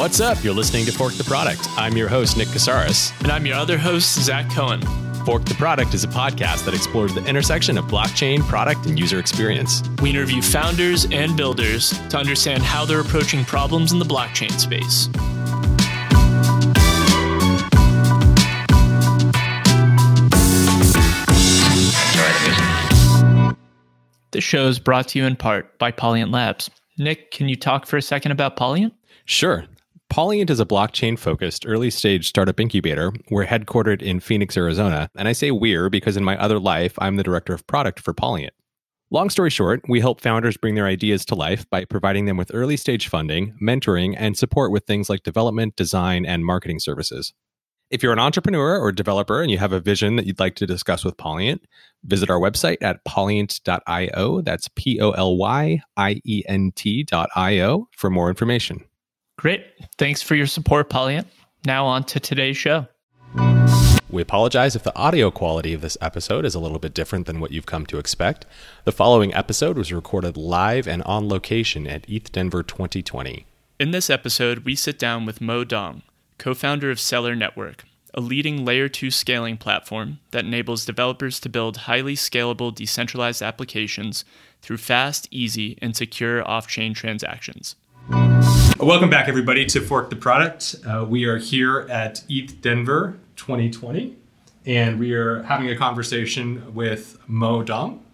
What's up? You're listening to Fork the Product. I'm your host, Nick Casares. And I'm your other host, Zach Cohen. Fork the Product is a podcast that explores the intersection of blockchain, product, and user experience. We interview founders and builders to understand how they're approaching problems in the blockchain space. This show is brought to you in part by Polyient Labs. Nick, can you talk for a second about Polyient? Sure. Polyient is a blockchain focused early stage startup incubator. We're headquartered in Phoenix, Arizona. And I say we're because in my other life, I'm the director of product for Polyient. Long story short, we help founders bring their ideas to life by providing them with early stage funding, mentoring, and support with things like development, design, and marketing services. If you're an entrepreneur or developer and you have a vision that you'd like to discuss with Polyient, visit our website at polyient.io. That's P O L Y I E N T.io for more information. Great. Thanks for your support, Polyient. Now on to today's show. We apologize if the audio quality of this episode is a little bit different than what you've come to expect. The following episode was recorded live and on location at ETH Denver 2020. In this episode, we sit down with Mo Dong, co founder of Celer Network, a leading layer 2 scaling platform that enables developers to build highly scalable decentralized applications through fast, easy, and secure off chain transactions. Welcome back, everybody, to Fork the Product. Uh, we are here at ETH Denver 2020, and we are having a conversation with Mo Dong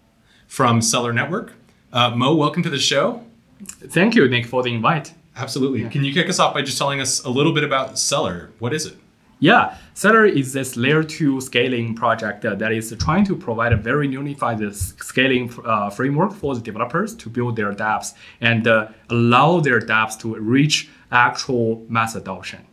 from Celer Network. Uh, Mo, welcome to the show. Thank you, Nick, for the invite. Absolutely. Yeah. Can you kick us off by just telling us a little bit about Celer? What is it? Yeah, Celer is this layer two scaling project that is trying to provide a very unified scaling uh, framework for the developers to build their dApps and uh, allow their dApps to reach actual mass adoption.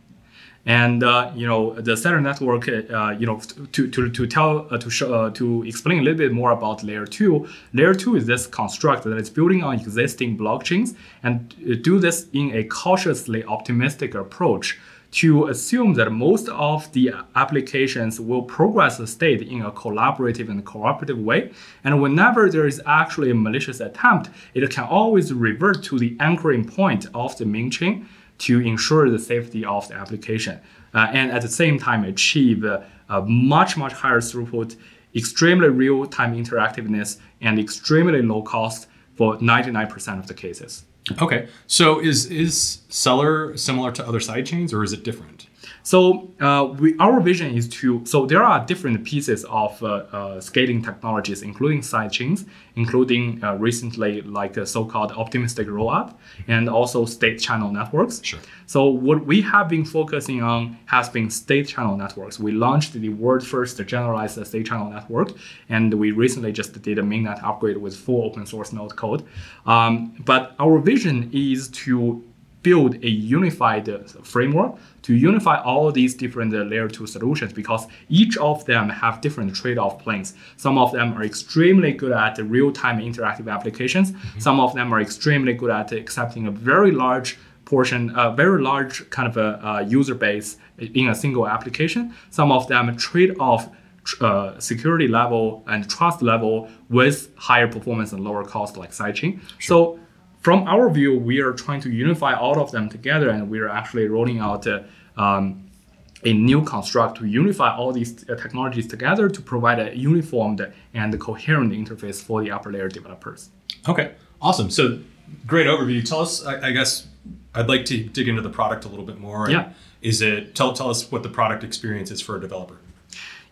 And uh, you know the Celer network, uh, you know, to to, to tell uh, to show uh, to explain a little bit more about layer two. Layer two is this construct that is building on existing blockchains and do this in a cautiously optimistic approach to assume that most of the applications will progress the state in a collaborative and cooperative way. And whenever there is actually a malicious attempt, it can always revert to the anchoring point of the main chain to ensure the safety of the application. Uh, and at the same time, achieve a, a much, much higher throughput, extremely real-time interactiveness, and extremely low cost for 99% of the cases. Okay. So is is Celer similar to other sidechains or is it different? So uh, we, our vision is to so there are different pieces of uh, uh, scaling technologies, including sidechains, including uh, recently like a so-called optimistic rollup, and also state channel networks. Sure. So what we have been focusing on has been state channel networks. We launched the world first generalized state channel network, and we recently just did a mainnet upgrade with full open source node code. Um, but our vision is to build a unified framework to unify all these different layer 2 solutions because each of them have different trade-off planes. Some of them are extremely good at real-time interactive applications. Mm-hmm. Some of them are extremely good at accepting a very large portion, a very large kind of a, a user base in a single application. Some of them trade off uh, security level and trust level with higher performance and lower cost like sidechain. Sure. So from our view, we are trying to unify all of them together, and we are actually rolling out uh, um, a new construct to unify all these uh, technologies together to provide a uniformed and coherent interface for the upper layer developers. Okay, awesome. So, great overview. Tell us, I, I guess, I'd like to dig into the product a little bit more. Yeah. Is it tell tell us what the product experience is for a developer?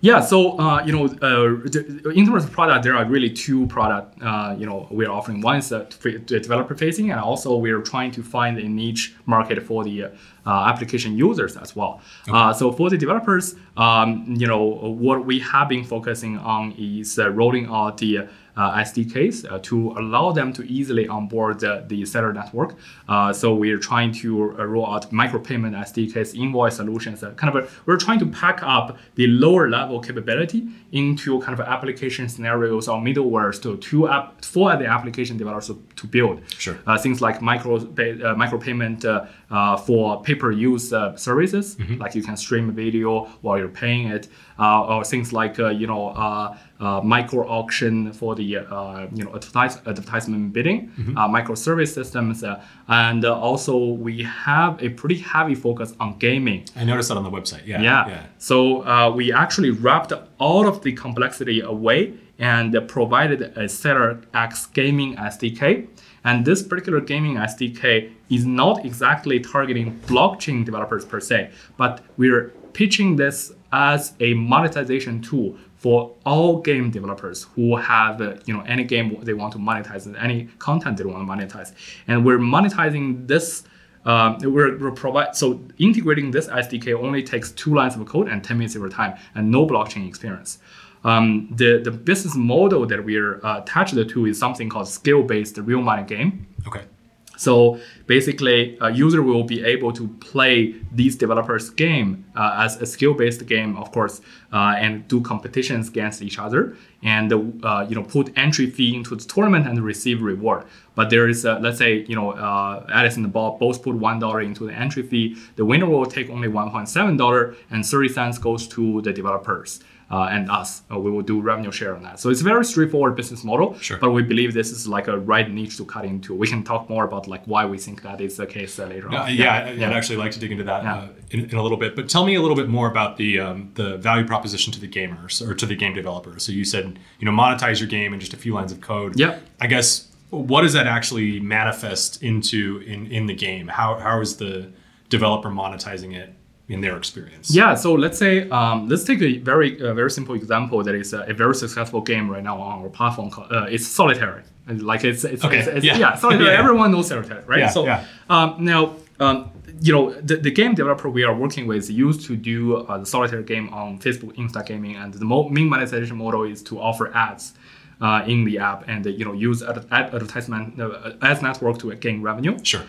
Yeah, so uh, you know, uh, in terms of product, there are really two product. Uh, you know, we're offering one is the developer facing, and also we're trying to find a niche market for the uh, application users as well. Okay. Uh, so for the developers, um, you know, what we have been focusing on is uh, rolling out the uh, Uh, SDKs uh, to allow them to easily onboard the, the Celer network. Uh, so we're trying to uh, roll out micropayment SDKs, invoice solutions. Uh, kind of a, we're trying to pack up the lower level capability into kind of application scenarios or middlewares to, to app, for the application developers to, build. Sure. things like micro micropayment for pay per use services, mm-hmm. like you can stream a video while you're paying it. uh, or things like uh, you know uh, uh, micro auction for the uh, you know advertise, advertisement bidding, uh, microservice systems, uh, and uh, also we have a pretty heavy focus on gaming. I noticed that on the website. Yeah. Yeah. So uh, we actually wrapped all of the complexity away and provided a Seller X gaming SDK. And this particular gaming SDK is not exactly targeting blockchain developers per se, but we're pitching this as a monetization tool for all game developers who have uh, you know any game they want to monetize, any content they want to monetize, and we're monetizing this um, we're, we're provide so integrating this SDK only takes two lines of code and 10 minutes of your time and no blockchain experience. Um, the, the business model that we're uh, attached to is something called skill-based real money game. Okay. So basically, a user will be able to play these developers' game uh, as a skill-based game, of course, uh, and do competitions against each other, and uh, you know put entry fee into the tournament and receive reward. But there is, uh, let's say, you know, uh, Alice and Bob both put one dollar into the entry fee. The winner will take only one point seven dollar, and thirty cents goes to the developers and us. Uh, we will do revenue share on that. So it's a very straightforward business model. Sure. But we believe this is like a right niche to cut into. We can talk more about like why we think that is the case uh, later Uh, on. yeah, I- I'd actually like to dig into that Yeah. uh, in, in a little bit. But tell me a little bit more about the um, the value proposition to the gamers or to the game developers. So you said you know monetize your game in just a few lines of code. Yep. I guess what does that actually manifest into in in the game? How how is the developer monetizing it in their experience? Yeah, so let's say um, let's take a very uh, very simple example that is a, a very successful game right now on our platform. Called, uh, it's solitary. And Like it's it's, Okay, it's, it's yeah. yeah, solitary. Yeah. Everyone knows solitary, right? Yeah, so yeah. Um, now. Um, you know the, the game developer we are working with used to do uh, the solitaire game on Facebook Insta Gaming, and the mo- main monetization model is to offer ads uh, in the app and uh, you know use ad, ad advertisement uh, ads network to gain revenue. Sure.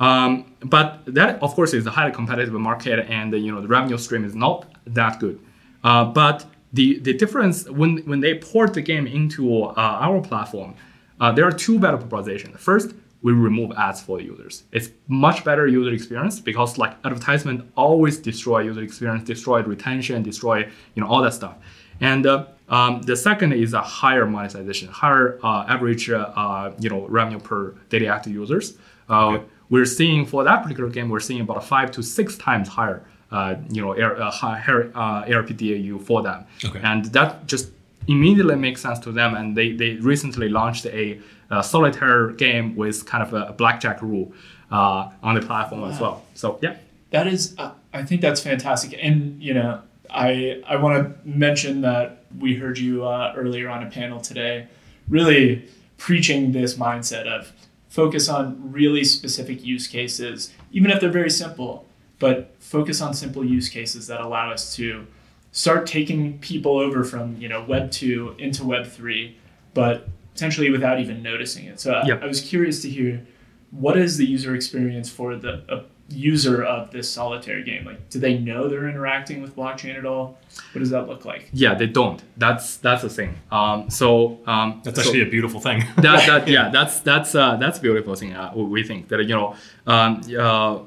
Um, but that, of course, is a highly competitive market, and you know the revenue stream is not that good. Uh, but the the difference when when they port the game into uh, our platform, uh, there are two better propositions. First, we remove ads for users. It's much better user experience because like advertisement always destroy user experience, destroy retention, destroy you know all that stuff. And uh, um, the second is a higher monetization, higher uh, average uh, you know revenue per daily active users. Uh, Okay. We're seeing for that particular game, we're seeing about a five to six times higher, uh, you know, air, uh, higher uh, ARPDAU for them, Okay. and that just immediately makes sense to them. And they, they recently launched a, uh solitaire game with kind of a, a blackjack rule uh, on the platform as well. So yeah, That is, uh, I think that's fantastic. And, you know, I, I want to mention that we heard you uh, earlier on a panel today really preaching this mindset of focus on really specific use cases, even if they're very simple, but focus on simple use cases that allow us to start taking people over from, you know, Web 2 into Web 3, but potentially without even noticing it. So I- Yep. I was curious to hear what is the user experience for the a user of this solitaire game? Like, do they know they're interacting with blockchain at all? What does that look like? yeah, they don't. That's that's the thing. Um, so um, That's so- actually a beautiful thing. that, that yeah that's that's uh, that's a beautiful thing uh, we we think that you know um, uh,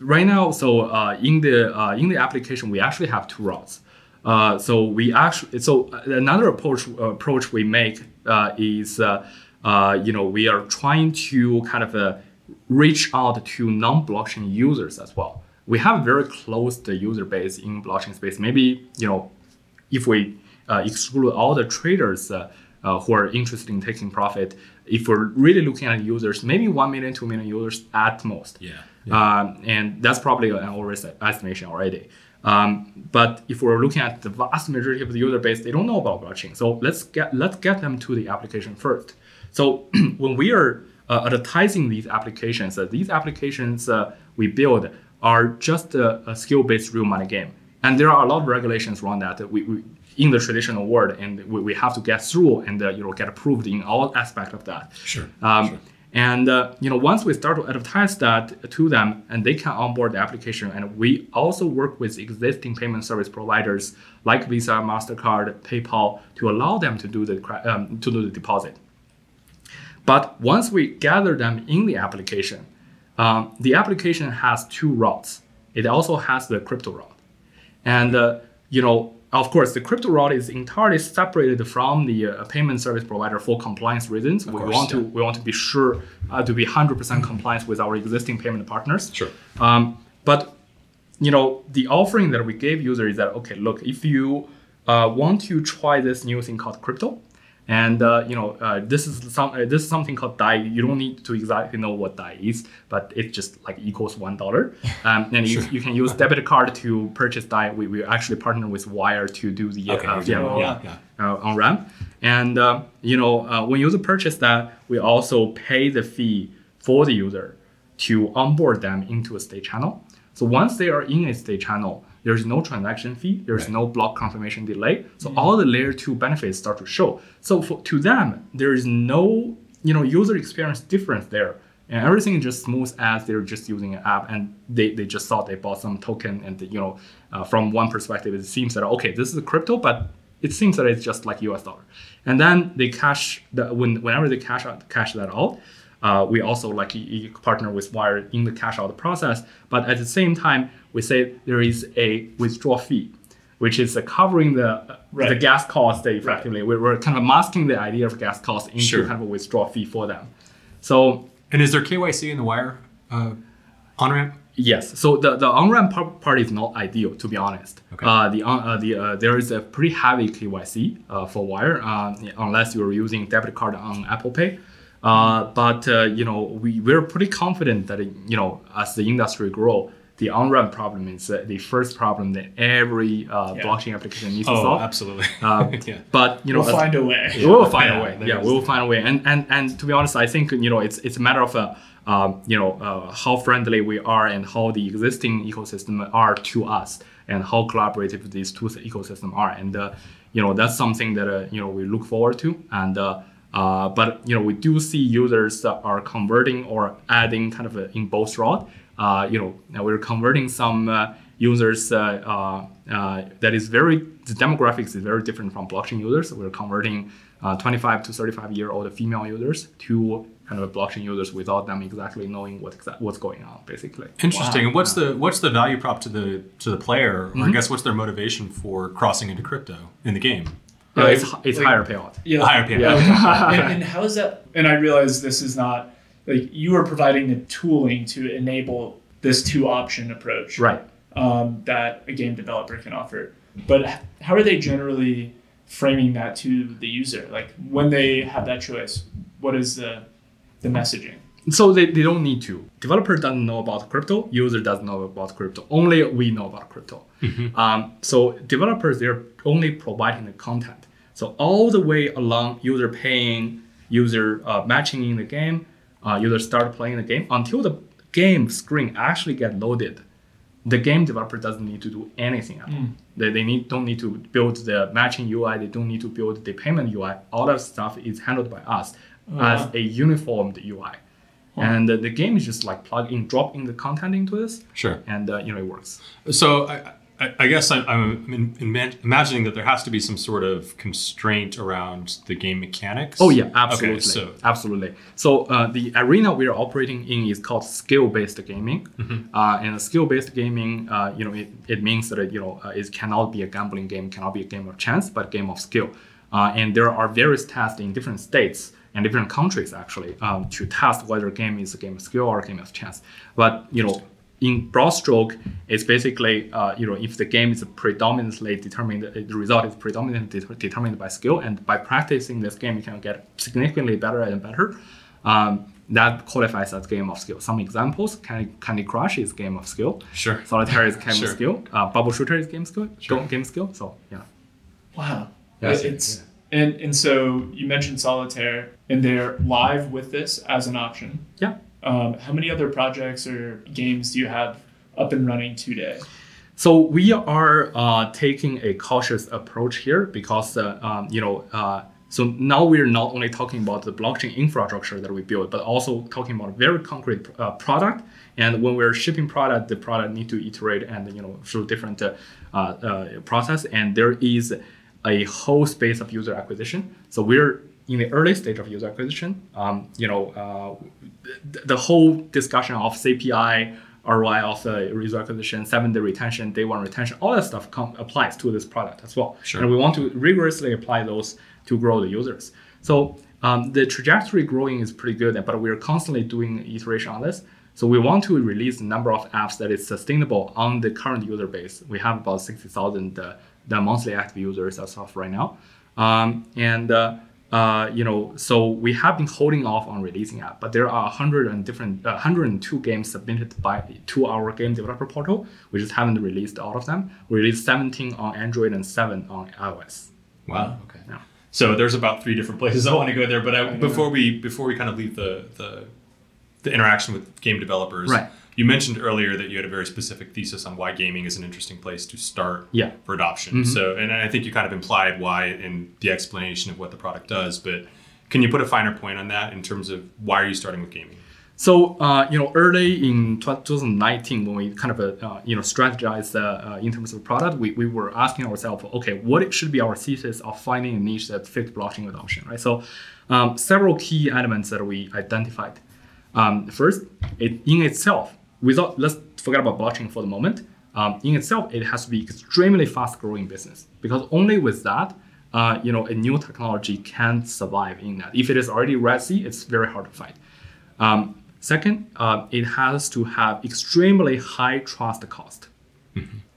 right now so uh, in the uh, in the application we actually have two routes uh, so we actually so another approach approach we make uh, is uh, uh, you know we are trying to kind of uh, reach out to non-blockchain users as well we have a very closed user base in blockchain space maybe you know if we uh, exclude all the traders uh, uh, who are interested in taking profit, if we're really looking at users, maybe 1 million, 2 million users at most. Yeah, Um, and that's probably an over estimation already. Um, but if we're looking at the vast majority of the user base, they don't know about blockchain. So let's get let's get them to the application first. So when we are advertising these applications, uh, these applications uh, we build are just a, a skill-based real money game, and there are a lot of regulations around that. that we, we in the traditional world, and we, we have to get through and uh, you know get approved in all aspect of that. Sure, Um, sure. And uh, you know, once we start to advertise that to them, and they can onboard the application, and we also work with existing payment service providers like Visa, Mastercard, PayPal to allow them to do the um, to do the deposit. But once we gather them in the application, um, the application has two routes. It also has the crypto route, and uh, you know of course, the crypto wallet is entirely separated from the uh, payment service provider for compliance reasons. we course, want to we want to be sure uh, to be 100% compliant with our existing payment partners. Sure. Um, but you know, the offering that we gave users is that okay, look, if you uh, want to try this new thing called crypto, and uh, you know, uh, this is some uh, this is something called DAI. You don't need to exactly know what DAI is, but it's just like equals one dollar. Um, and you, you can use debit card to purchase DAI. We, we actually partner with Wire to do the Okay. uh, yeah, yeah, uh, on ramp. And uh, you know, uh, when user purchase that, we also pay the fee for the user to onboard them into a state channel. So once they are in a state channel, there's no transaction fee, there's Right. no block confirmation delay. So all the layer two benefits start to show. So for, to them, there is no you know user experience difference there. And everything is just smooth as they're just using an app and they, they just thought they bought some token and you know uh, from one perspective it seems that okay this is a crypto but it seems that it's just like US dollar. And then they cash the when whenever they cash out cash that out, uh, we also like partner with Wire in the cash out process. But at the same time, we say there is a withdrawal fee, which is covering the the gas cost effectively. We're, we're kind of masking the idea of gas cost into Sure. kind of a withdrawal fee for them. So And is there KYC in the wire uh, on ramp? Yes. So the, the on-ramp par- part is not ideal, to be honest. Okay. Uh, the on, uh, the uh, there is a pretty heavy KYC uh, for Wire, uh, unless you're using debit card on Apple Pay. Uh, but uh, you know we we're pretty confident that you know as the industry grow, the on-ramp problem is uh, the first problem that every uh, Yeah. blockchain application needs to Oh, solve. absolutely. Uh, yeah. But you know, We'll find a way. we will find Yeah, a way. Yeah, we will find a way. And and and to be honest, I think you know it's it's a matter of uh, um, you know uh, how friendly we are and how the existing ecosystem are to us and how collaborative these two ecosystems are. And uh, you know that's something that uh, you know we look forward to. And uh, uh, but you know we do see users that are converting or adding kind of a, in both route. Uh, you know we're converting some. Uh, users uh, uh, uh, that is very the demographics is very different from blockchain users. We're converting uh, 25 to 35 year old female users to kind of blockchain users without them exactly knowing what exa- what's going on, basically. Interesting. And what's the what's the value prop to the to the player, Mm-hmm. or I guess what's their motivation for crossing into crypto in the game? Yeah, it's it's like- higher payout. Yeah. Higher payout. Yeah. and, and how is that? And I realize this is not like you are providing the tooling to enable this two option approach Right. um, that a game developer can offer. But how are they generally framing that to the user? Like when they have that choice, what is the the messaging? So they, they don't need to. Developer doesn't know about crypto. User doesn't know about crypto. Only we know about crypto. Um, so developers they're only providing the content. So all the way along, user paying, user uh, matching in the game, uh, user start playing the game until the game screen actually get loaded. The game developer doesn't need to do anything at all. They, they need don't need to build the matching UI. They don't need to build the payment UI. All that stuff is handled by us as a uniformed UI and uh, the game is just like plug in drop in the content into this Sure. and uh, you know it works So I, I, I guess I'm, I'm in, in, imagining that there has to be some sort of constraint around the game mechanics. oh yeah absolutely. Okay, so absolutely. So uh, the arena we are operating in is called skill based gaming uh, and skill based gaming uh, you know it, it means that you know uh, it cannot be a gambling game cannot be a game of chance but a game of skill. Uh, and there are various tests in different states and different countries actually um, to test whether a game is a game of skill or a game of chance. But you know in broad stroke, it's basically uh, you know if the game is predominantly determined, the result is predominantly det- determined by skill, and by practicing this game, you can get significantly better and better. Um, that qualifies as game of skill. Some examples: Candy, Candy Crush is game of skill. Sure. Solitaire is game Sure. of skill. Uh, Bubble Shooter is game skill. Sure. Don't game skill. So yeah. Wow. Yes. it's and and so you mentioned solitaire, and they're live with this as an option. Yeah. Um, how many other projects or games do you have up and running today? So we are uh, taking a cautious approach here because uh, um, you know. Uh, so now we're not only talking about the blockchain infrastructure that we build, but also talking about a very concrete uh, product. And when we're shipping product, the product need to iterate and you know through different uh, uh, process. And there is a whole space of user acquisition. So we're in the early stage of user acquisition. Um, you know, uh, th- the whole discussion of CPI ROI of the user acquisition, seven day retention, day one retention, all that stuff com- applies to this product as well. Sure. And we want to rigorously apply those to grow the users. So um, the trajectory growing is pretty good, but we're constantly doing iteration on this. So we want to release a number of apps that is sustainable on the current user base. We have about 60,000 uh, the monthly active users as of right now. Um, and uh, uh, you know, so we have been holding off on releasing app, but there are 100 and different, uh, 102 games submitted by to our game developer portal. We just haven't released all of them. We released 17 on Android and seven on iOS. Wow. Okay. Yeah. So there's about three different places I want to go there, but I, before we before we kind of leave the the, the interaction with game developers, Right. You mentioned earlier that you had a very specific thesis on why gaming is an interesting place to start Yeah. Mm-hmm. for adoption. So, and I think you kind of implied why in the explanation of what the product does, but can you put a finer point on that in terms of why are you starting with gaming? So uh, you know, early in 2019, when we kind of uh, uh, you know strategized uh, uh, in terms of product, we, we were asking ourselves, okay, what should be our thesis of finding a niche that fits blockchain adoption, right? So um, several key elements that we identified. Um, first, it in itself, without let's forget about blockchain for the moment. Um, in itself, it has to be extremely fast-growing business because only with that, uh, you know, a new technology can survive in that. If it is already Red Sea, it's very hard to fight. Um, second, uh, it has to have extremely high trust cost.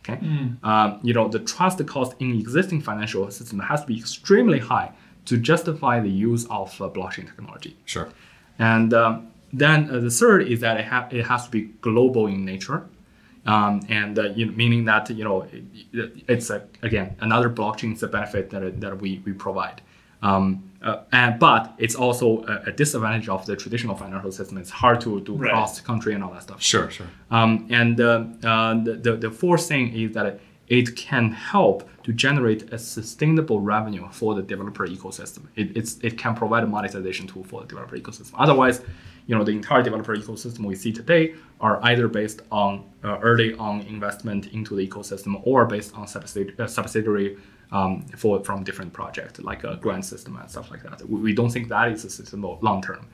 Okay, um, you know the trust cost in existing financial system has to be extremely high to justify the use of uh, blockchain technology. Sure. And um, then uh, the third is that it, ha- it has to be global in nature, um, and uh, you know, meaning that you know it, it's a, again another blockchain is a benefit that, that we, we provide. Um, uh, and but it's also a, a disadvantage of the traditional financial system. It's hard to do Right. cross country and all that stuff. Sure. Sure. Um, and uh, uh, the, the, the fourth thing is that it can help to generate a sustainable revenue for the developer ecosystem. It, it's, it can provide a monetization tool for the developer ecosystem. Otherwise, you know, the entire developer ecosystem we see today are either based on uh, early on investment into the ecosystem or based on subsidiary, uh, um, for from different projects like a grant system and stuff like that. We, don't think that is a sustainable long term.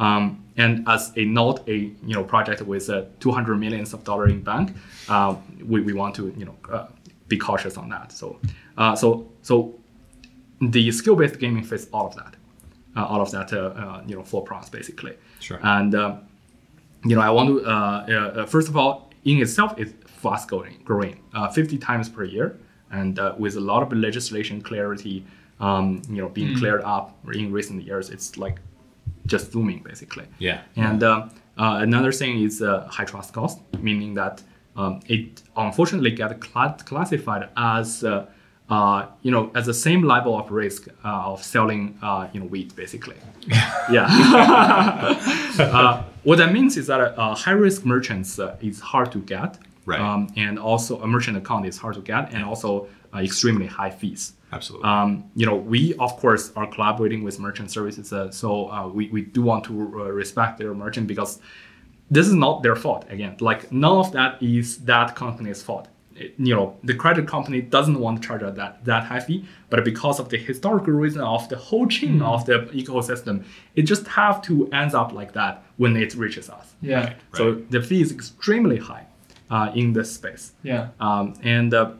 Um, and as a not a you know project with uh, 200 millions of dollar in bank, uh, we, we want to you know uh, be cautious on that. So uh, so so the skill based gaming fits all of that, all of that you know four prongs basically. Sure. And uh, you know I want to uh, uh, first of all in itself it's fast growing, growing uh, 50 times per year, and uh, with a lot of legislation clarity, um, you know being cleared up in recent years, it's like just zooming basically. Yeah. And uh, uh, another thing is uh, high trust cost, meaning that um, it unfortunately get cla- classified as uh, you know at the same level of risk uh, of selling uh, you know wheat basically. yeah. uh, what that means is that uh, high risk merchants uh, is hard to get. Right. Um, and also a merchant account is hard to get, and also uh, extremely high fees. Absolutely. Um, you know, we of course are collaborating with merchant services, uh, so uh, we, we do want to uh, respect their merchant because this is not their fault. Again, like none of that is that company's fault. It- you know, the credit company doesn't want to charge us that that high fee, but because of the historical reason of the whole chain of the ecosystem, it just have to ends up like that when it reaches us. Yeah. So the fee is extremely high uh, in this space. Yeah. Um, and uh,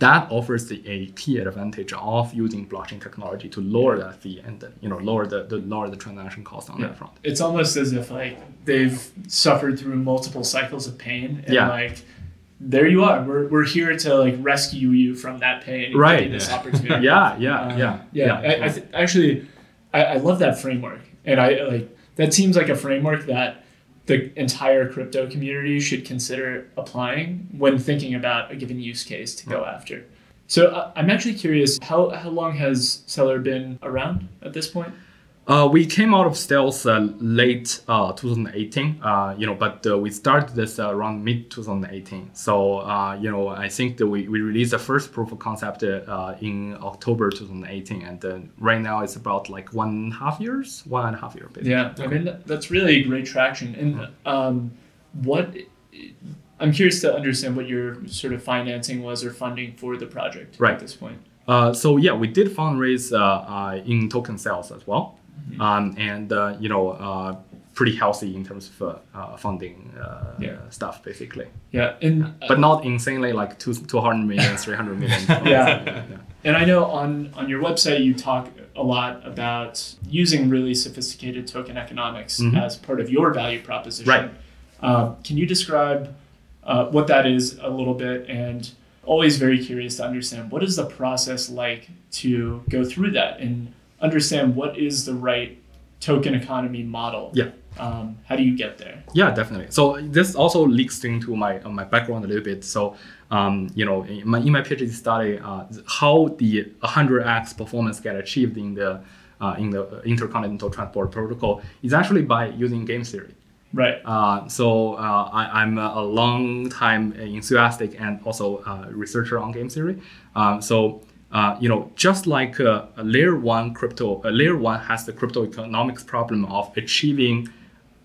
that offers the, a key advantage of using blockchain technology to lower that fee and uh, you know lower the, the lower the transaction cost on that front. It's almost as if like they've suffered through multiple cycles of pain and Yeah. like there you are. We're, we're here to like rescue you from that pain and Right. this opportunity. Yeah, yeah, Um, yeah, yeah. I, I th- actually, I, I love that framework, and I like that seems like a framework that the entire crypto community should consider applying when thinking about a given use case to go after. So uh, I'm actually curious how how long has Celer been around at this point? Uh, we came out of stealth uh, late uh, 2018, uh, you know, but uh, we started this uh, around mid 2018. So, uh, you know, I think that we, we released the first proof of concept uh, in October 2018, and uh, right now it's about like one and a half years, one and a half year. Basically. Yeah, I mean that's really great traction. And um, what I'm curious to understand what your sort of financing was or funding for the project Right. at this point. Uh, so yeah, we did fundraise uh, uh, in token sales as well, um, and uh, you know, uh, pretty healthy in terms of uh, uh, funding uh, Yeah. stuff, basically. Yeah, and But not insanely like two, 200 million, 300 million. Yeah. And I know on, on your website you talk a lot about using really sophisticated token economics Mhm. as part of your value proposition. Right. Uh, can you describe uh, what that is a little bit? And always very curious to understand what is the process like to go through that and understand what is the right token economy model. Yeah. Um, how do you get there? Yeah, definitely. So this also leaks into my uh, my background a little bit. So um, you know, in my, in my PhD study, uh, how the 100x performance get achieved in the uh, in the intercontinental transport protocol is actually by using game theory. Right. Uh, so uh, I, I'm a, a long time enthusiastic and also a researcher on game theory. Um, so uh, you know, just like uh, a layer one crypto, a layer one has the crypto economics problem of achieving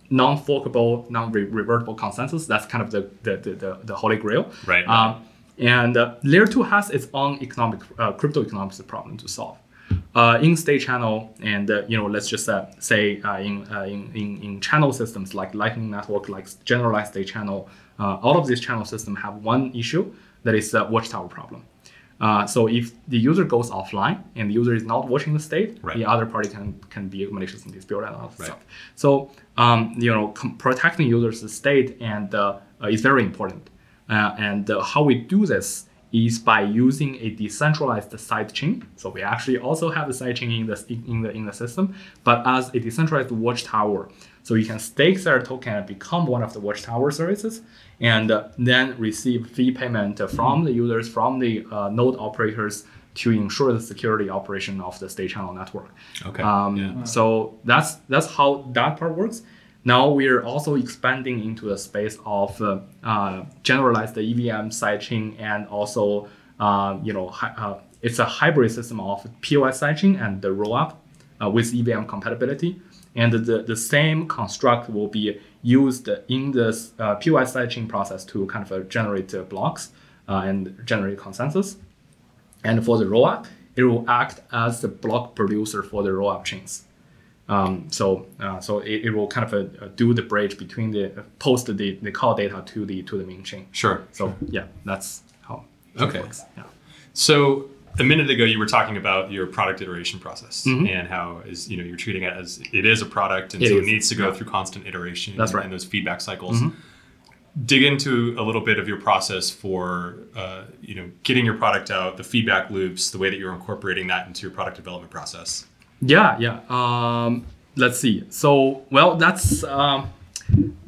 non-forkable, non-revertible consensus. That's kind of the the, the, the, holy grail. Right. Um, and uh, layer two has its own economic uh, crypto economics problem to solve. Uh, in state channel and uh, you know let's just uh, say uh, in, uh, in, in in channel systems like lightning network like generalized state channel uh, all of these channel systems have one issue that is the watchtower problem uh, so if the user goes offline and the user is not watching the state Right. the other party can can be malicious and dispute and all that Right. stuff so um, you know com- protecting users state and uh, uh, is very important uh, and uh, how we do this is by using a decentralized sidechain. So we actually also have a sidechain in the in the in the system, but as a decentralized watchtower. So you can stake their token and become one of the watchtower services, and then receive fee payment from the users, from the uh, node operators to ensure the security operation of the state channel network. Okay. Um, Yeah. So that's that's how that part works. Now we're also expanding into the space of uh, uh, generalized EVM sidechain and also uh, you know hy- uh, it's a hybrid system of POS sidechain and the rollup uh, with EVM compatibility. And the, the same construct will be used in the uh, POS sidechain process to kind of uh, generate blocks uh, and generate consensus. And for the rollup, it will act as the block producer for the rollup chains. Um, so uh, so it, it will kind of uh, do the bridge between the uh, post the, the call data to the to the main chain. Sure. So yeah, that's how Okay. works. Yeah. So a minute ago, you were talking about your product iteration process Mhm. and how is you know you're treating it as it is a product, and It so is, it needs to go yeah. through constant iteration. That's and, right. And those feedback cycles. Mhm. Dig into a little bit of your process for uh, you know getting your product out, the feedback loops, the way that you're incorporating that into your product development process. Yeah, yeah. Um, let's see. So, well, that's um,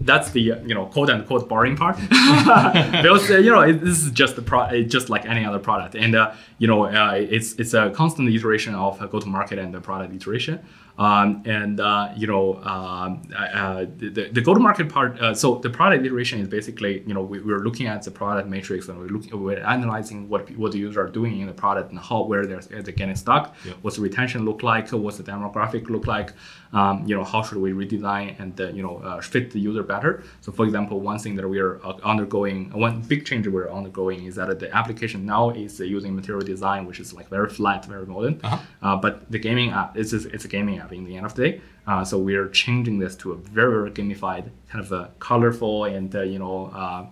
that's the you know quote unquote boring part uh, you know it, this is just the pro- it's just like any other product, and uh, you know uh, it's it's a constant iteration of uh, go to market and the product iteration. Um, and uh, you know um, uh, the, the go to market part. Uh, so the product iteration is basically you know we, we're looking at the product matrix and we're looking we're analyzing what what the users are doing in the product and how where they're, they're getting stuck. Yeah. What's the retention look like? What's the demographic look like? Um, you know how should we redesign and uh, you know uh, fit the user better? So for example, one thing that we are uh, undergoing, one big change we're undergoing is that the application now is uh, using material design, which is like very flat, very modern. Uh-huh. Uh, but the gaming app, it's, it's a gaming app in the end of the day. Uh, so we are changing this to a very, very gamified, kind of a colorful and uh, you know uh,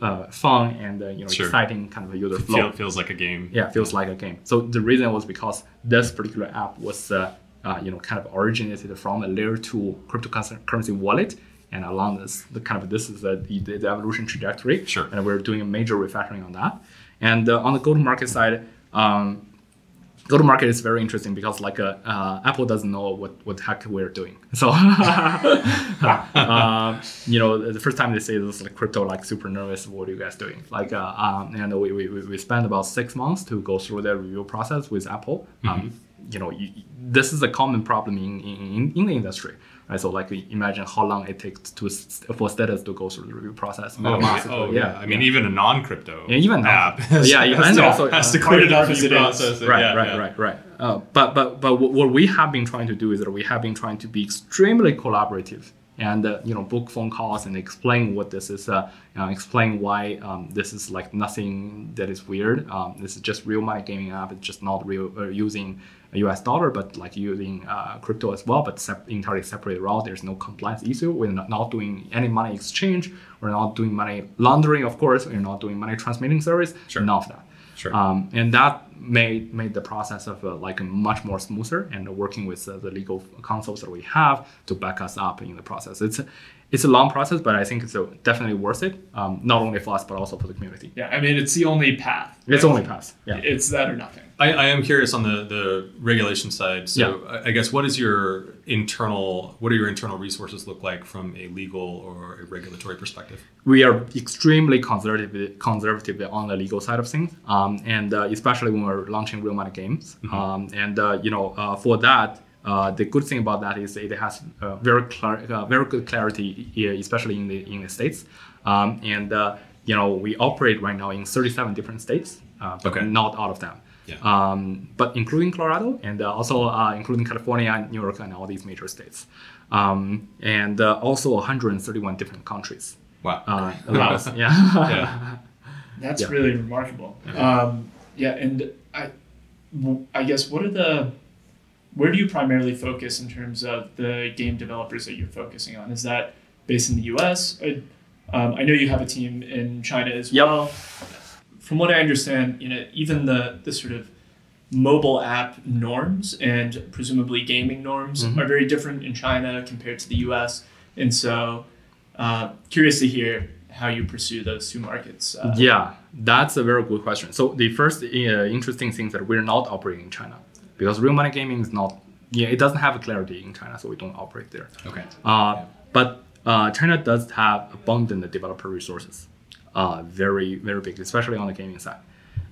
uh, fun and uh, you know Sure. exciting kind of a user flow. Feel, feels like a game. Yeah, feels like a game. So the reason was because this particular app was, you know, kind of originated from a layer two cryptocurrency wallet, and along this, the kind of this is the, the, the evolution trajectory. Sure. And we're doing a major refactoring on that. And uh, on the go-to-market side, um, go-to-market is very interesting because like uh, uh, Apple doesn't know what what heck we're doing. So, uh, you know, the first time they say this like crypto, like super nervous. What are you guys doing? Like, uh, um, and we, we, we spent about six months to go through the review process with Apple. Um, you know, you, this is a common problem in, in, in the industry. Right, so like imagine how long it takes to for status to go through the review process. Oh, Massive- yeah. Oh, yeah. I mean, even a non-crypto Yeah, even app. non-crypto. Yeah, yeah, has and to, also, has uh, to clear clear it the up as it is. process. right, Yeah, right, yeah. right, right. Uh, but but but what what we have been trying to do is that we have been trying to be extremely collaborative and uh, you know book phone calls and explain what this is, uh, you know, explain why um, this is like nothing that is weird. Um, this is just real money gaming app. It's just not real uh, using US dollar, but like using uh, crypto as well, but sep- entirely separate route. There's no compliance issue. We're not, not doing any money exchange. We're not doing money laundering, of course. We're not doing money transmitting service. Sure. None of that. Sure. Um, and that made made the process of uh, like much more smoother and working with uh, the legal counsels that we have to back us up in the process. It's it's a long process, but I think it's uh, definitely worth it. Um, not only for us, but also for the community. Yeah, I mean it's the only path. It's only path. Yeah. It's that or nothing. I, I am curious on the, the regulation side. So I, I guess what is your internal what do your internal resources look like from a legal or a regulatory perspective? we are extremely conservative, conservative on the legal side of things, um, and uh, especially when we're launching real money games. Um, and uh, you know, uh, for that, uh, the good thing about that is it has uh, very clar- uh, very good clarity, here, especially in the in the states. Um, and uh, you know, we operate right now in 37 different states, uh, but Okay. not all of them. Yeah. Um, but including Colorado and uh, also uh, including California, New York, and all these major states, um, and uh, also 131 different countries Wow. uh, allows. yeah. yeah. That's Yeah. really remarkable. Um, yeah, and I, I guess what are the, where do you primarily focus in terms of the game developers that you're focusing on? Is that based in the U.S.? I, um, I know you have a team in China as Yep. well. From what I understand, you know, even the the sort of mobile app norms and presumably gaming norms Mhm. are very different in China compared to the U.S. And so, uh, curious to hear how you pursue those two markets. Uh, Yeah, that's a very good question. So the first uh, interesting thing is that we're not operating in China because real money gaming is not. Yeah, it doesn't have a clarity in China, so we don't operate there. Okay. Uh, but uh, China does have abundant developer resources, uh, very very big, especially on the gaming side.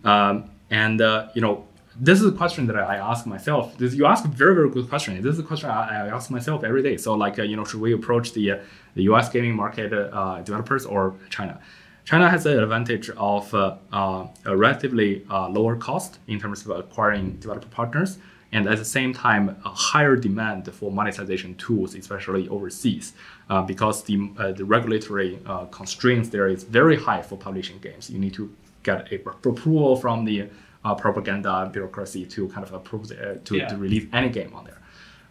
Um, and uh, you know, this is a question that I ask myself. This, you ask a very very good question. This is a question I, I ask myself every day. So like uh, you know, should we approach the uh, the U.S. gaming market uh, developers or China? China has the advantage of uh, uh, a relatively uh, lower cost in terms of acquiring developer partners, and at the same time, a higher demand for monetization tools, especially overseas, uh, because the, uh, the regulatory uh, constraints there is very high for publishing games. You need to get a approval from the uh, propaganda bureaucracy to kind of approve the, uh, to, Yeah. to release any game on there.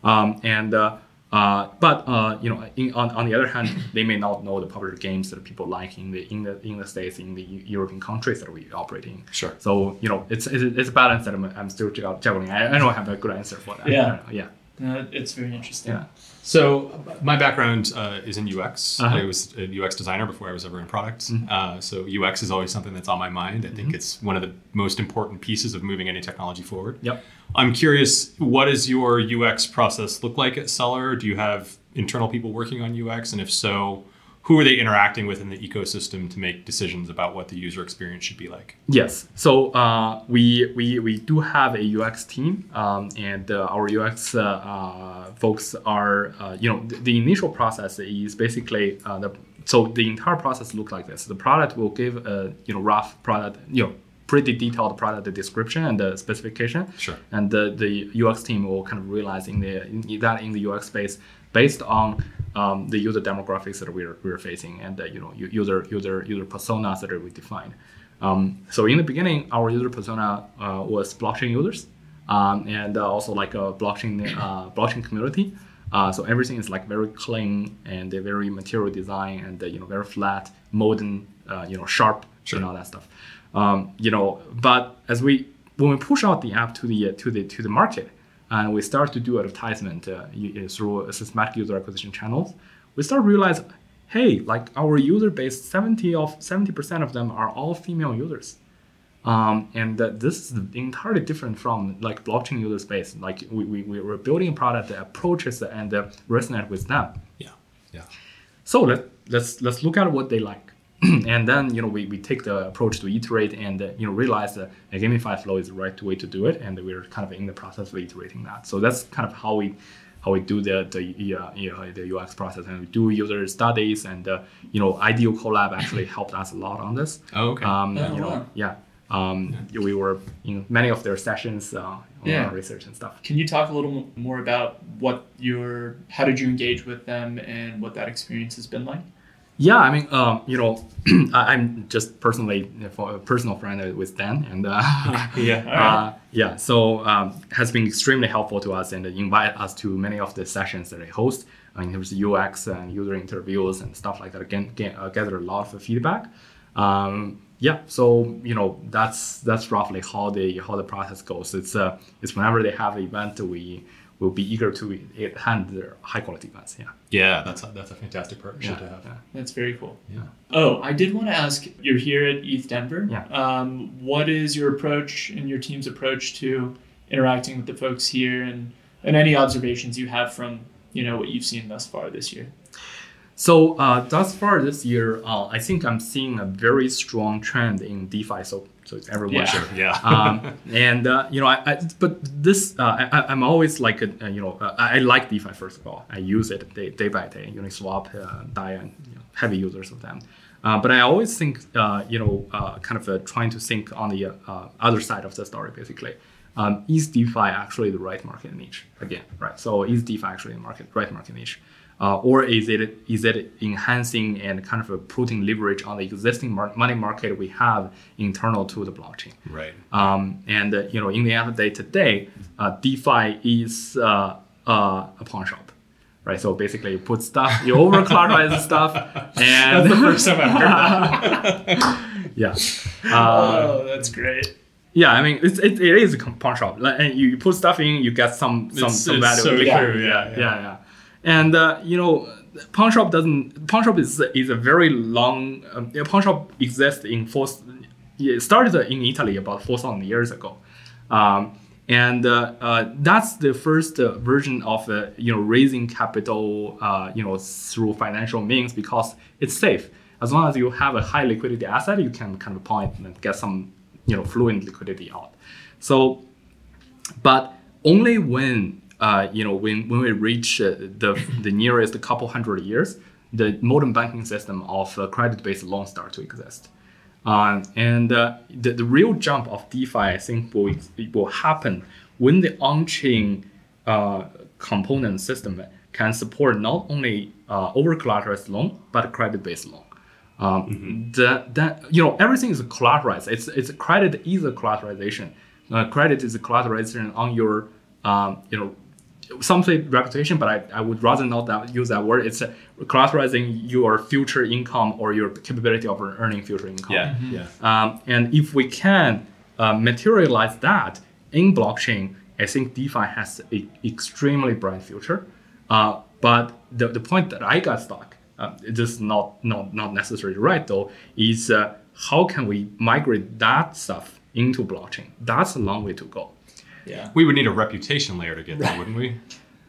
Um, and uh, uh, but uh, you know, in, on, on the other hand, they may not know the popular games that people like in the in the in the states in the European countries that we operate in. Sure. So you know, it's it's, it's a balance that I'm, I'm still juggling. I, I don't have a good answer for that. Yeah. yeah, Uh, it's very interesting. yeah. So my background uh, is in UX. Uh-huh. I was a UX designer before I was ever in product. Uh, so UX is always something that's on my mind. I think it's one of the most important pieces of moving any technology forward. Yep. I'm curious, what does your UX process look like at Celer? Do you have internal people working on UX? And if so, who are they interacting with in the ecosystem to make decisions about what the user experience should be like? Yes. So uh, we, we we do have a UX team, um, and uh, our UX uh, uh, folks are uh, you know the, the initial process is basically uh, the so the entire process looks like this. The product will give a you know rough product you know pretty detailed product description and the specification. Sure. And the, the UX team will kind of realize in the in that in the UX space based on um, the user demographics that we're, we're facing and the you know user user user personas that we define. Um, so in the beginning, our user persona uh, was blockchain users um, and uh, also like a blockchain uh, blockchain community. Uh, so everything is like very clean and very material design and uh, you know very flat, modern, uh, you know sharp Sure. and all that stuff. Um, you know, but as we when we push out the app to the uh, to the to the market and we start to do advertisement uh, y- through systematic user acquisition channels, we start to realize, hey, like our user base, seventy of seventy percent of them are all female users. Um, and that this is entirely different from like blockchain user space. Like we, we, we we're building a product that approaches and uh, resonate with them. Yeah. Yeah. So let, let's let's look at what they like, and then you know we, we take the approach to iterate and uh, you know realize that a gamified flow is the right way to do it, and we're kind of in the process of iterating that. So that's kind of how we how we do the the uh, you know, the UX process, and we do user studies, and uh, you know IDEO CoLab actually helped us a lot on this. Oh, okay. Um, Oh, you know, wow. yeah. Um, we were in many of their sessions uh, on Yeah. our research and stuff. Can you talk a little more about what your, how did you engage with them and what that experience has been like? Yeah, I mean, um, you know, I'm just personally for a personal friend with Dan, and uh, Yeah, right. uh, yeah, so um, has been extremely helpful to us and invite us to many of the sessions that I host. I mean, there's UX and user interviews and stuff like that. Again, get, uh, gather a lot of feedback. Um, yeah, so you know that's that's roughly how the how the process goes. It's uh, it's whenever they have an event, we will be eager to hand their high quality events. Yeah, Yeah, that's a, that's a fantastic partnership yeah, to have. yeah. That's very cool. Yeah. Oh, I did want to ask. You're here at ETH Denver. Yeah. Um, what is your approach and your team's approach to interacting with the folks here, and and any observations you have from you know what you've seen thus far this year? So uh, thus far this year, uh, I think I'm seeing a very strong trend in DeFi. So so it's everyone. Yeah. Sure. Yeah. um, and uh, you know, I, I but this uh, I, I'm always like a, uh, you know uh, I like DeFi first of all. I use it day, day by day. Uniswap, uh, Dai, and you know, heavy users of them. Uh, but I always think uh, you know uh, kind of uh, trying to think on the uh, other side of the story basically. Um, is DeFi actually the right market niche again? Right. So is DeFi actually the market right market niche? Uh, or is it is it enhancing and kind of uh, putting leverage on the existing mar- money market we have internal to the blockchain? right. Um, and uh, you know, in the end of the day, today, uh, DeFi is uh, uh, a pawn shop, right? So basically, you put stuff, you over collateralize stuff, and That's the first time I've heard that. yeah, uh, oh, that's great. yeah. I mean, it's, it, it is a pawn shop. Like, and you, you put stuff in, you get some some It's- some it's value. so Yeah, true, yeah, yeah, yeah. yeah. And uh, you know, pawn shop doesn't. Pawn shop is is a very long. Um, pawn shop exists in four. It started in Italy about four thousand years ago, um, and uh, uh, that's the first uh, version of uh, you know raising capital you know through financial means because it's safe. As long as you have a high liquidity asset, you can kind of pawn and get some you know fluent liquidity out. So but only when uh, you know when, when we reach uh, the the nearest couple hundred years, the modern banking system of uh, credit-based loans start to exist. Um, and uh, the, the real jump of DeFi, I think, will, will happen when the on-chain uh, component system can support not only uh, over-collateralized loan, but credit-based loan. Um, that, that you know everything is collateralized. It's it's credit is a collateralization. Uh, credit is a collateralization on your um, you know some say reputation, but I, I would rather not that, use that word. It's uh, collateralizing your future income or your capability of earning future income. Yeah. Yeah. Um, and if we can uh, materialize that in blockchain, I think DeFi has an extremely bright future. Uh, but the, the point that I got stuck, uh, this is not, not, not necessarily right though, is uh, how can we migrate that stuff into blockchain? That's a long way to go. Yeah. We would need a reputation layer to get there, wouldn't we?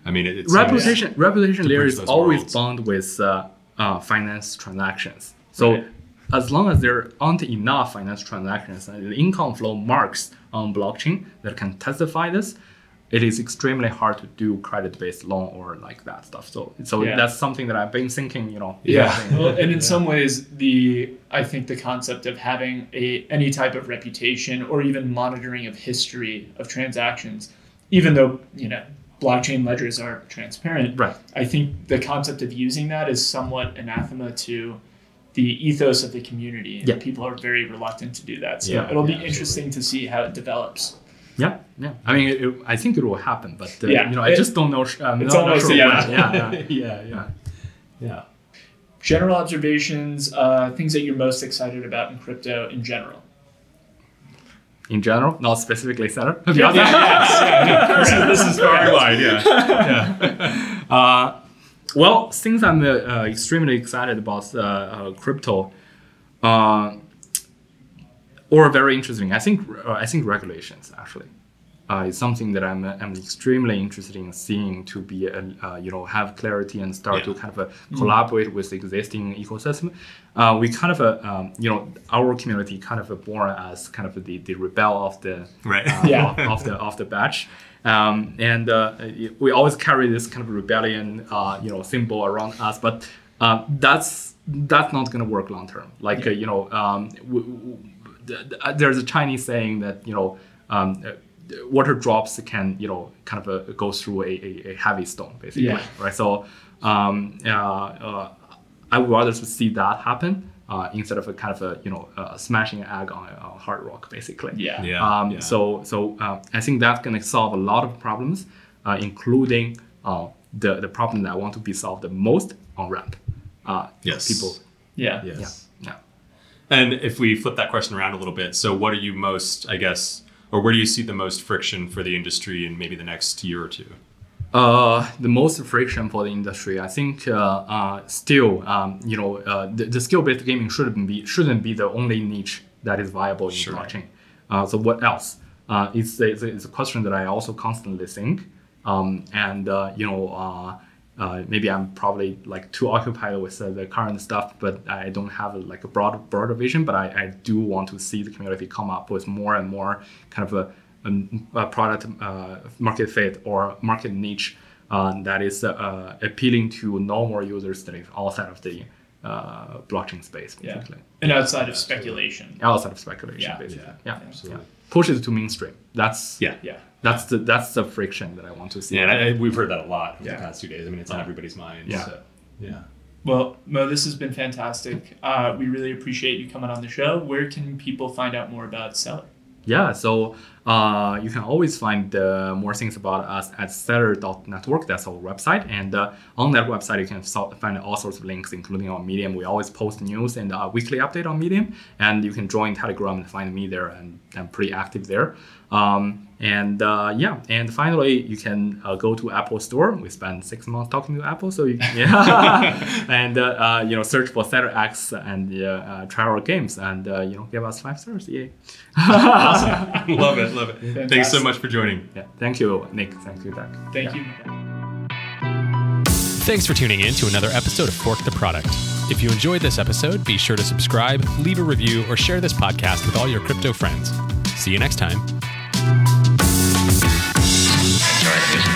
I mean, it, it's reputation reputation layer is always worlds. bound with uh, uh, finance transactions. So Right. as long as there aren't enough finance transactions and the income flow marks on blockchain that can testify this, it is extremely hard to do credit-based loan or like that stuff. So so Yeah. that's something that I've been thinking. You know. Yeah. Well, and in some ways, the I think the concept of having a any type of reputation or even monitoring of history of transactions, even though you know blockchain ledgers are transparent, Right. I think the concept of using that is somewhat anathema to the ethos of the community, and Yeah. people are very reluctant to do that. So Yeah, it'll be yeah, interesting to see how it develops. Yeah, yeah. I mean, it, it- I think it will happen, but uh, Yeah. you know, I It- just don't know. sh- Um, it's not, not almost sure a yeah. when. yeah, yeah. yeah, yeah, yeah. General observations, uh, things that you're most excited about in crypto in general. In general, not specifically Celer. Yeah, yes, yeah, this is very wide. Yeah. Uh, well, since I'm uh, uh, extremely excited about uh, uh, crypto, uh, or very interesting, I think uh, I think regulations actually uh, is something that I'm I'm extremely interested in seeing to be uh, uh, you know have clarity and start to kind of uh, collaborate with the existing ecosystem. Uh, we kind of uh, um, you know our community kind of born as kind of the, the rebel of the Right. uh, Yeah. of, of the of the batch. Um, and uh, we always carry this kind of rebellion, uh, you know, symbol around us. But uh, that's that's not going to work long term. Like uh, you know, um, w- w- th- th- there's a Chinese saying that you know, um, water drops can you know kind of uh, go through a, a, a heavy stone, basically, Yeah. right? So um, uh, uh, I would rather see that happen uh, instead of a kind of a you know uh, smashing an egg on, on hard rock, basically. Yeah. Yeah. Um, yeah. So so uh, I think that's going to solve a lot of problems, uh, including uh, the the problem that I want to be solved the most on ramp. Uh, Yes. People. Yeah. Yes. Yeah. And if we flip that question around a little bit, so what are you most, I guess, or where do you see the most friction for the industry in maybe the next year or two? Uh, the most friction for the industry, I think, uh, uh, still, um, you know, uh, the, the skill-based gaming shouldn't be shouldn't be the only niche that is viable in Sure. blockchain. Uh, so what else? Uh, it's, a, it's, a, it's a question that I also constantly think, um, and uh, you know, uh, maybe I'm probably like too occupied with uh, the current stuff, but I don't have like a broad broader vision. But I, I do want to see the community come up with more and more kind of a um, a product uh, market fit or market niche uh, that is uh, appealing to normal users that is outside of the uh, blockchain space, Yeah. basically. And outside of speculation. Outside of speculation, Yeah. basically. Yeah. Yeah, Absolutely. yeah. Push it to mainstream. That's Yeah. Yeah. That's the that's the friction that I want to see. Yeah, and I, we've heard that a lot over Yeah. the past two days. I mean, it's on everybody's mind. Yeah. So, yeah. Well, Mo, this has been fantastic. Uh, we really appreciate you coming on the show. Where can people find out more about Celer? Yeah, so uh, you can always find uh, more things about us at celer.network. That's our website. And uh, on that website, you can find all sorts of links, including on Medium. We always post news and uh, weekly update on Medium. And you can join Telegram and find me there. And I'm pretty active there. Um, and uh, yeah, and finally, you can uh, go to Apple Store. We spent six months talking to Apple, so you, yeah, and uh, uh, you know search for CelerX and uh, uh, try our games, and uh, you know give us five stars. Yay! Awesome. love it. Love it. Thanks so much for joining. Yeah, thank you, Nick. Thank you, Doug. Thank Yeah. you. Thanks for tuning in to another episode of Fork the Product. If you enjoyed this episode, be sure to subscribe, leave a review, or share this podcast with all your crypto friends. See you next time. Sorry, just